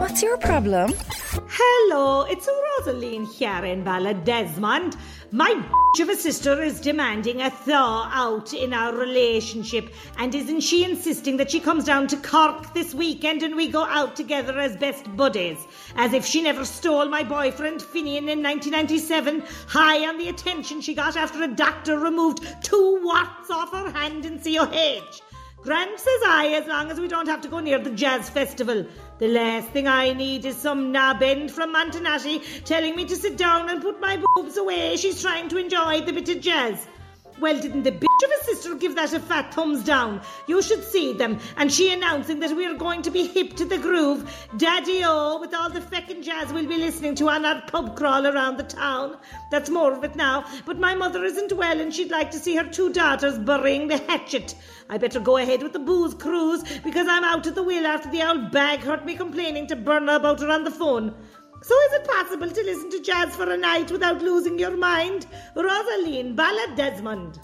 What's your problem? Hello, it's Rosaline here in Desmond. My bitch of a sister is demanding a thaw out in our relationship, and isn't she insisting that she comes down to Cork this weekend and we go out together as best buddies? As if she never stole my boyfriend Finian in 1997, high on the attention she got after a doctor removed two watts off her hand in CUH. Grant says I, as long as we don't have to go near the jazz festival. The last thing I need is some knobbend from Montenotte telling me to sit down and put my boobs away. She's trying to enjoy the bit of jazz. Well, didn't the bitch of a sister give that a fat thumbs down? You should see them. And she announcing that we're going to be hip to the groove. Daddy O, with all the feckin' jazz we'll be listening to on our pub crawl around the town. That's more of it now. But my mother isn't well and she'd like to see her two daughters burying the hatchet. I better go ahead with the booze cruise because I'm out at the wheel after the old bag hurt me complaining to Berna about her on the phone. So is it possible to listen to jazz for a night without losing your mind? Rosaline Ballad Desmond.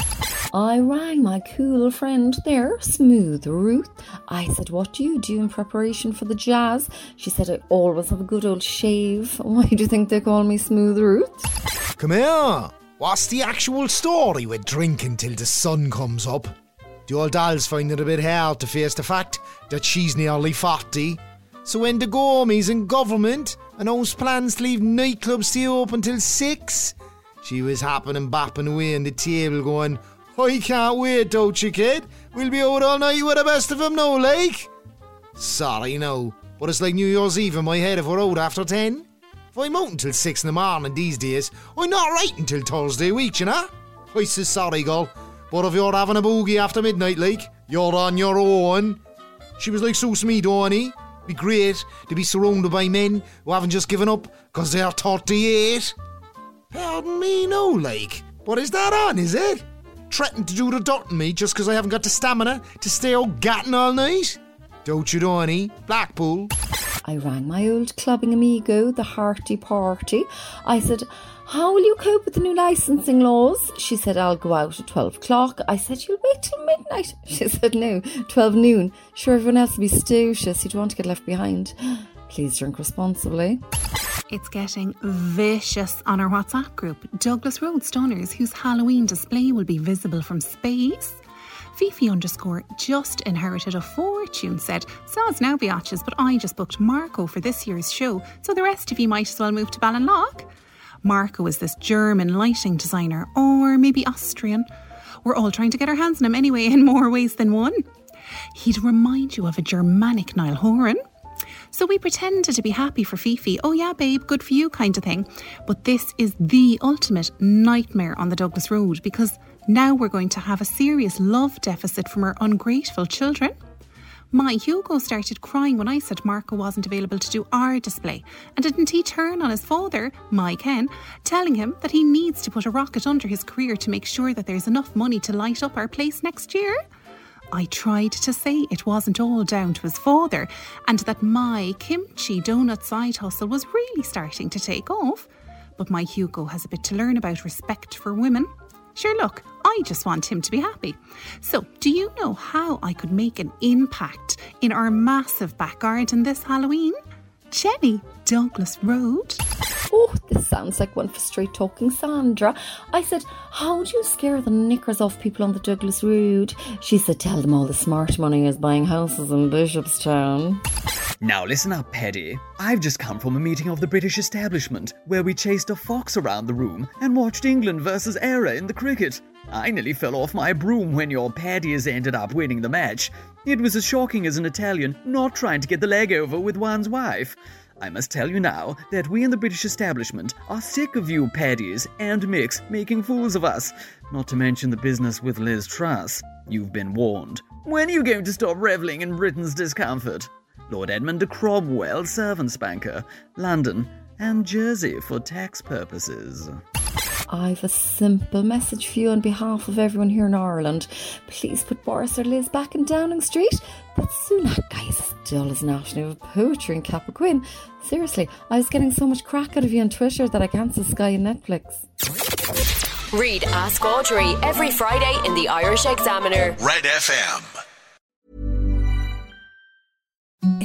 I rang my cool friend there, Smooth Ruth. I said, What do you do in preparation for the jazz? She said, I always have a good old shave. Why do you think they call me Smooth Ruth? Come here. What's the actual story with drinking till the sun comes up? The old doll's finding it a bit hard to face the fact that she's nearly 40. So when the Gomies in government announced plans to leave nightclubs stay open till 6, she was hopping and bopping away on the table going, I can't wait, don't you, kid? We'll be out all night with the best of them now, like. Sorry, no, but it's like New Year's Eve in my head if we're out after 10. If I'm out until 6 in the morning these days, I'm not right until Thursday week, you know? I says sorry, girl, but if you're having a boogie after midnight, like, you're on your own. She was like so sweet, Donny. Be great to be surrounded by men who haven't just given up because they're 38. Pardon me, no, like. What is that on, is it? Threatening to do the dirt on me just because I haven't got the stamina to stay out gatting all night? Don't you, Donny? Blackpool. I rang my old clubbing amigo, the Hearty Party. I said, How will you cope with the new licensing laws? She said, I'll go out at 12 o'clock. I said, You'll wait till midnight. She said, No, 12 noon. Sure, everyone else will be stoucious. You don't want to get left behind. Please drink responsibly. It's getting vicious on our WhatsApp group, Douglas Road Stunners, whose Halloween display will be visible from space. Fifi underscore just inherited a fortune said, Sounds now biatches, but I just booked Marco for this year's show, so the rest of you might as well move to Ballinlough. Marco is this German lighting designer, or maybe Austrian. We're all trying to get our hands on him anyway, in more ways than one. He'd remind you of a Germanic Niall Horan. So we pretended to be happy for Fifi. Oh, yeah, babe, good for you, kind of thing. But this is the ultimate nightmare on the Douglas Road because now we're going to have a serious love deficit from our ungrateful children. My Hugo started crying when I said Marco wasn't available to do our display. And didn't he turn on his father, my Ken, telling him that he needs to put a rocket under his career to make sure that there's enough money to light up our place next year? I tried to say it wasn't all down to his father and that my kimchi donut side hustle was really starting to take off. But my Hugo has a bit to learn about respect for women. Sure, look, I just want him to be happy. So, do you know how I could make an impact in our massive back garden this Halloween? Jenny, Douglas Road. Oh, this sounds like one for straight talking Sandra. I said, How do you scare the knickers off people on the Douglas Road? She said, Tell them all the smart money is buying houses in Bishopstown. Now listen up, Paddy. I've just come from a meeting of the British establishment where we chased a fox around the room and watched England versus Éire in the cricket. I nearly fell off my broom when your patties ended up winning the match. It was as shocking as an Italian not trying to get the leg over with one's wife. I must tell you now that we in the British establishment are sick of you paddies and Micks making fools of us. Not to mention the business with Liz Truss. You've been warned. When are you going to stop reveling in Britain's discomfort? Lord Edmund de Cromwell, servants banker, London and Jersey for tax purposes. I've a simple message for you on behalf of everyone here in Ireland. Please put Boris or Liz back in Downing Street. That Sunak guy is as dull as an ash of poetry in Cappoquin. Seriously, I was getting so much crack out of you on Twitter that I cancelled Sky and Netflix. Read Ask Audrey every Friday in the Irish Examiner. Red FM.